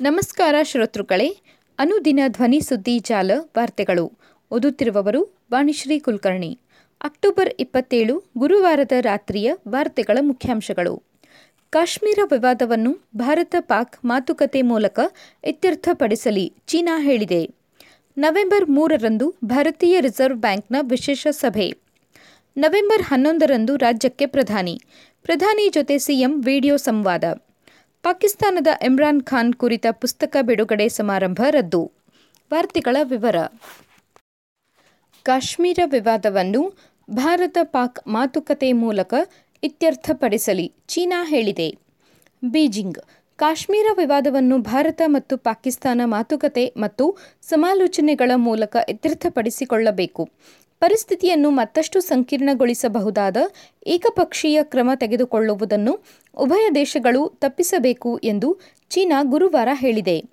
ನಮಸ್ಕಾರ ಶ್ರೋತೃಗಳೇ, ಅನುದಿನ ಧ್ವನಿ ಸುದ್ದಿ ಜಾಲ ವಾರ್ತೆಗಳು. ಓದುತ್ತಿರುವವರು ವಾಣಿಶ್ರೀ ಕುಲಕರ್ಣಿ. ಅಕ್ಟೋಬರ್ ಇಪ್ಪತ್ತೇಳು, ಗುರುವಾರದ ರಾತ್ರಿಯ ವಾರ್ತೆಗಳ ಮುಖ್ಯಾಂಶಗಳು. ಕಾಶ್ಮೀರ ವಿವಾದವನ್ನು ಭಾರತ ಪಾಕ್ ಮಾತುಕತೆ ಮೂಲಕ ಇತ್ಯರ್ಥಪಡಿಸಲಿ ಚೀನಾ ಹೇಳಿದೆ. ನವೆಂಬರ್ ಮೂರರಂದು ಭಾರತೀಯ ರಿಸರ್ವ್ ಬ್ಯಾಂಕ್ನ ವಿಶೇಷ ಸಭೆ. ನವೆಂಬರ್ ಹನ್ನೊಂದರಂದು ರಾಜ್ಯಕ್ಕೆ ಪ್ರಧಾನಿ. ಪ್ರಧಾನಿ ಜೊತೆ ಸಿಎಂ ವಿಡಿಯೋ ಸಂವಾದ. ಪಾಕಿಸ್ತಾನದ ಇಮ್ರಾನ್ ಖಾನ್ ಕುರಿತ ಪುಸ್ತಕ ಬಿಡುಗಡೆ ಸಮಾರಂಭ ರದ್ದು. ವಾರ್ತೆಗಳ ವಿವರ. ಕಾಶ್ಮೀರ ವಿವಾದವನ್ನು ಭಾರತ ಪಾಕ್ ಮಾತುಕತೆ ಮೂಲಕ ಇತ್ಯರ್ಥಪಡಿಸಲಿ ಚೀನಾ ಹೇಳಿದೆ. ಬೀಜಿಂಗ್, ಕಾಶ್ಮೀರ ವಿವಾದವನ್ನು ಭಾರತ ಮತ್ತು ಪಾಕಿಸ್ತಾನ ಮಾತುಕತೆ ಮತ್ತು ಸಮಾಲೋಚನೆಗಳ ಮೂಲಕ ಇತ್ಯರ್ಥಪಡಿಸಿಕೊಳ್ಳಬೇಕು. ಪರಿಸ್ಥಿತಿಯನ್ನು ಮತ್ತಷ್ಟು ಸಂಕೀರ್ಣಗೊಳಿಸಬಹುದಾದ ಏಕಪಕ್ಷೀಯ ಕ್ರಮ ತೆಗೆದುಕೊಳ್ಳುವುದನ್ನು ಉಭಯ ದೇಶಗಳು ತಪ್ಪಿಸಬೇಕು ಎಂದು ಚೀನಾ ಗುರುವಾರ ಹೇಳಿದೆ.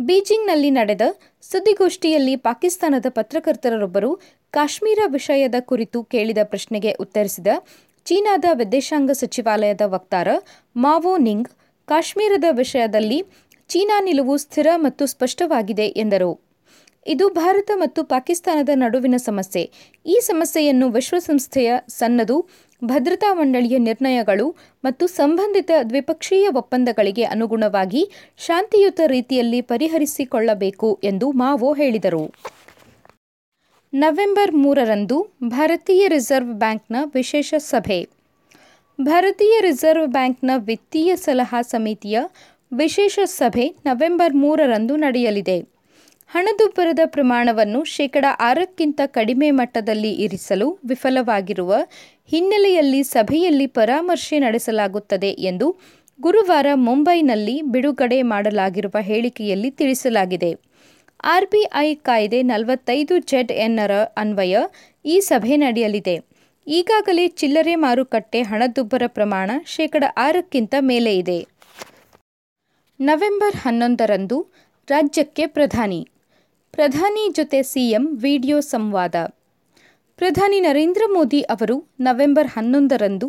ಬೀಜಿಂಗ್ನಲ್ಲಿ ನಡೆದ ಸುದ್ದಿಗೋಷ್ಠಿಯಲ್ಲಿ ಪಾಕಿಸ್ತಾನದ ಪತ್ರಕರ್ತರೊಬ್ಬರು ಕಾಶ್ಮೀರ ವಿಷಯದ ಕುರಿತು ಕೇಳಿದ ಪ್ರಶ್ನೆಗೆ ಉತ್ತರಿಸಿದ ಚೀನಾದ ವಿದೇಶಾಂಗ ಸಚಿವಾಲಯದ ವಕ್ತಾರ ಮಾವೋ ನಿಂಗ್, ಕಾಶ್ಮೀರದ ವಿಷಯದಲ್ಲಿ ಚೀನಾ ನಿಲುವು ಸ್ಥಿರ ಮತ್ತು ಸ್ಪಷ್ಟವಾಗಿದೆ ಎಂದರು. ಇದು ಭಾರತ ಮತ್ತು ಪಾಕಿಸ್ತಾನದ ನಡುವಿನ ಸಮಸ್ಯೆ. ಈ ಸಮಸ್ಯೆಯನ್ನು ವಿಶ್ವಸಂಸ್ಥೆಯ ಸನ್ನದು, ಭದ್ರತಾ ಮಂಡಳಿಯ ನಿರ್ಣಯಗಳು ಮತ್ತು ಸಂಬಂಧಿತ ದ್ವಿಪಕ್ಷೀಯ ಒಪ್ಪಂದಗಳಿಗೆ ಅನುಗುಣವಾಗಿ ಶಾಂತಿಯುತ ರೀತಿಯಲ್ಲಿ ಪರಿಹರಿಸಿಕೊಳ್ಳಬೇಕು ಎಂದು ಮಾವೋ ಹೇಳಿದರು. ನವೆಂಬರ್ ಮೂರರಂದು ಭಾರತೀಯ ರಿಸರ್ವ್ ಬ್ಯಾಂಕ್ನ ವಿಶೇಷ ಸಭೆ. ಭಾರತೀಯ ರಿಸರ್ವ್ ಬ್ಯಾಂಕ್ನ ವಿತ್ತೀಯ ಸಲಹಾ ಸಮಿತಿಯ ವಿಶೇಷ ಸಭೆ ನವೆಂಬರ್ ಮೂರರಂದು ನಡೆಯಲಿದೆ. ಹಣದುಬ್ಬರದ ಪ್ರಮಾಣವನ್ನು ಶೇಕಡ ಆರಕ್ಕಿಂತ ಕಡಿಮೆ ಮಟ್ಟದಲ್ಲಿ ಇರಿಸಲು ವಿಫಲವಾಗಿರುವ ಹಿನ್ನೆಲೆಯಲ್ಲಿ ಸಭೆಯಲ್ಲಿ ಪರಾಮರ್ಶೆ ನಡೆಸಲಾಗುತ್ತದೆ ಎಂದು ಗುರುವಾರ ಮುಂಬೈನಲ್ಲಿ ಬಿಡುಗಡೆ ಮಾಡಲಾಗಿರುವ ಹೇಳಿಕೆಯಲ್ಲಿ ತಿಳಿಸಲಾಗಿದೆ. ಆರ್ಬಿಐ ಕಾಯ್ದೆ ನಲವತ್ತೈದು ಜೆಡ್ ಎನ್ನರ ಅನ್ವಯ ಈ ಸಭೆ ನಡೆಯಲಿದೆ. ಈಗಾಗಲೇ ಚಿಲ್ಲರೆ ಮಾರುಕಟ್ಟೆ ಹಣದುಬ್ಬರ ಪ್ರಮಾಣ ಶೇಕಡ ಆರಕ್ಕಿಂತ ಮೇಲೆ ಇದೆ. ನವೆಂಬರ್ ಹನ್ನೊಂದರಂದು ರಾಜ್ಯಕ್ಕೆ ಪ್ರಧಾನಿ ಪ್ರಧಾನಿ ಜೊತೆ ಸಿಎಂ ವಿಡಿಯೋ ಸಂವಾದ. ಪ್ರಧಾನಿ ನರೇಂದ್ರ ಮೋದಿ ಅವರು ನವೆಂಬರ್ ಹನ್ನೊಂದರಂದು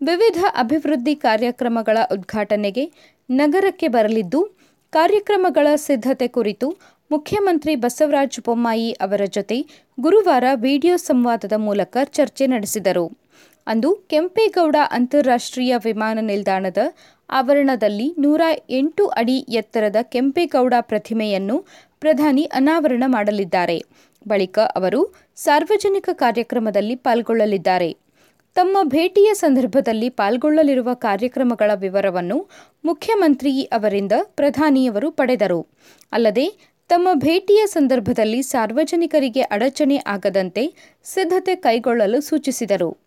ವಿವಿಧ ಅಭಿವೃದ್ಧಿ ಕಾರ್ಯಕ್ರಮಗಳ ಉದ್ಘಾಟನೆಗೆ ನಗರಕ್ಕೆ ಬರಲಿದ್ದು, ಕಾರ್ಯಕ್ರಮಗಳ ಸಿದ್ಧತೆ ಕುರಿತು ಮುಖ್ಯಮಂತ್ರಿ ಬಸವರಾಜ ಬೊಮ್ಮಾಯಿ ಅವರ ಜೊತೆ ಗುರುವಾರ ವಿಡಿಯೋ ಸಂವಾದದ ಮೂಲಕ ಚರ್ಚೆ ನಡೆಸಿದರು. ಅಂದು ಕೆಂಪೇಗೌಡ ಅಂತಾರಾಷ್ಟ್ರೀಯ ವಿಮಾನ ನಿಲ್ದಾಣದ ಆವರಣದಲ್ಲಿ ನೂರ ಎಂಟು ಅಡಿ ಎತ್ತರದ ಕೆಂಪೇಗೌಡ ಪ್ರತಿಮೆಯನ್ನು ಪ್ರಧಾನಿ ಅನಾವರಣ ಮಾಡಲಿದ್ದಾರೆ. ಬಳಿಕ ಅವರು ಸಾರ್ವಜನಿಕ ಕಾರ್ಯಕ್ರಮದಲ್ಲಿ ಪಾಲ್ಗೊಳ್ಳಲಿದ್ದಾರೆ. ತಮ್ಮ ಭೇಟಿಯ ಸಂದರ್ಭದಲ್ಲಿ ಪಾಲ್ಗೊಳ್ಳಲಿರುವ ಕಾರ್ಯಕ್ರಮಗಳ ವಿವರವನ್ನು ಮುಖ್ಯಮಂತ್ರಿ ಅವರಿಂದ ಪ್ರಧಾನಿಯವರು ಪಡೆದರು. ಅಲ್ಲದೆ, ತಮ್ಮ ಭೇಟಿಯ ಸಂದರ್ಭದಲ್ಲಿ ಸಾರ್ವಜನಿಕರಿಗೆ ಅಡಚಣೆ ಆಗದಂತೆ ಸಿದ್ಧತೆ ಕೈಗೊಳ್ಳಲು ಸೂಚಿಸಿದರು.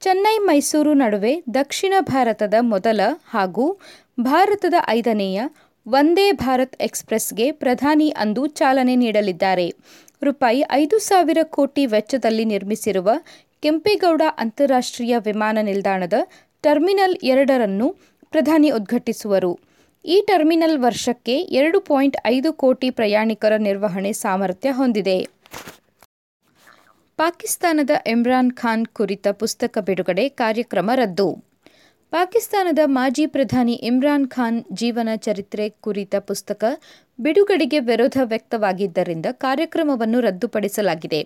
ಚೆನ್ನೈ ಮೈಸೂರು ನಡುವೆ ದಕ್ಷಿಣ ಭಾರತದ ಮೊದಲ ಹಾಗೂ ಭಾರತದ ಐದನೆಯ ವಂದೇ ಭಾರತ್ ಎಕ್ಸ್ಪ್ರೆಸ್ಗೆ ಪ್ರಧಾನಿ ಅಂದು ಚಾಲನೆ ನೀಡಲಿದ್ದಾರೆ. ರೂಪಾಯಿ ಐದು ಸಾವಿರ ಕೋಟಿ ವೆಚ್ಚದಲ್ಲಿ ನಿರ್ಮಿಸಿರುವ ಕೆಂಪೇಗೌಡ ಅಂತಾರಾಷ್ಟ್ರೀಯ ವಿಮಾನ ನಿಲ್ದಾಣದ ಟರ್ಮಿನಲ್ ಎರಡರನ್ನು ಪ್ರಧಾನಿ ಉದ್ಘಾಟಿಸುವರು. ಈ ಟರ್ಮಿನಲ್ ವರ್ಷಕ್ಕೆ ಎರಡು ಪಾಯಿಂಟ್ ಐದು ಕೋಟಿ ಪ್ರಯಾಣಿಕರ ನಿರ್ವಹಣೆ ಸಾಮರ್ಥ್ಯ ಹೊಂದಿದೆ. ಪಾಕಿಸ್ತಾನದ ಇಮ್ರಾನ್ ಖಾನ್ ಕುರಿತ ಪುಸ್ತಕ ಬಿಡುಗಡೆ ಕಾರ್ಯಕ್ರಮ ರದ್ದು. ಪಾಕಿಸ್ತಾನದ ಮಾಜಿ ಪ್ರಧಾನಿ ಇಮ್ರಾನ್ ಖಾನ್ ಜೀವನ ಚರಿತ್ರೆ ಕುರಿತ ಪುಸ್ತಕ ಬಿಡುಗಡೆಗೆ ವಿರೋಧ ವ್ಯಕ್ತವಾಗಿದ್ದರಿಂದ ಕಾರ್ಯಕ್ರಮವನ್ನು ರದ್ದುಪಡಿಸಲಾಗಿದೆ.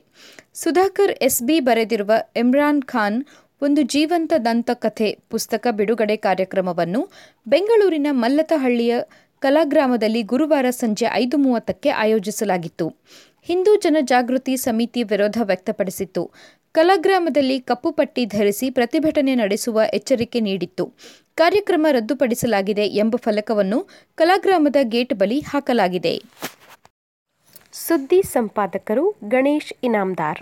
ಸುಧಾಕರ್, ಎಸ್ಬಿ ಬರೆದಿರುವ ಇಮ್ರಾನ್ ಖಾನ್ ಒಂದು ಜೀವಂತ ದಂತಕಥೆ ಪುಸ್ತಕ ಬಿಡುಗಡೆ ಕಾರ್ಯಕ್ರಮವನ್ನು ಬೆಂಗಳೂರಿನ ಮಲ್ಲತಹಳ್ಳಿಯ ಕಲಾಗ್ರಾಮದಲ್ಲಿ ಗುರುವಾರ ಸಂಜೆ ಐದು ಮೂವತ್ತಕ್ಕೆ ಆಯೋಜಿಸಲಾಗಿತ್ತು. ಹಿಂದೂ ಜನಜಾಗೃತಿ ಸಮಿತಿ ವಿರೋಧ ವ್ಯಕ್ತಪಡಿಸಿತ್ತು. ಕಲಾಗ್ರಾಮದಲ್ಲಿ ಕಪ್ಪು ಪಟ್ಟಿ ಧರಿಸಿ ಪ್ರತಿಭಟನೆ ನಡೆಸುವ ಎಚ್ಚರಿಕೆ ನೀಡಿತ್ತು. ಕಾರ್ಯಕ್ರಮ ರದ್ದುಪಡಿಸಲಾಗಿದೆ ಎಂಬ ಫಲಕವನ್ನು ಕಲಾಗ್ರಾಮದ ಗೇಟ್ ಬಳಿ ಹಾಕಲಾಗಿದೆ. ಸುದ್ದಿ ಸಂಪಾದಕರು ಗಣೇಶ್ ಇನಾಮ್ದಾರ್.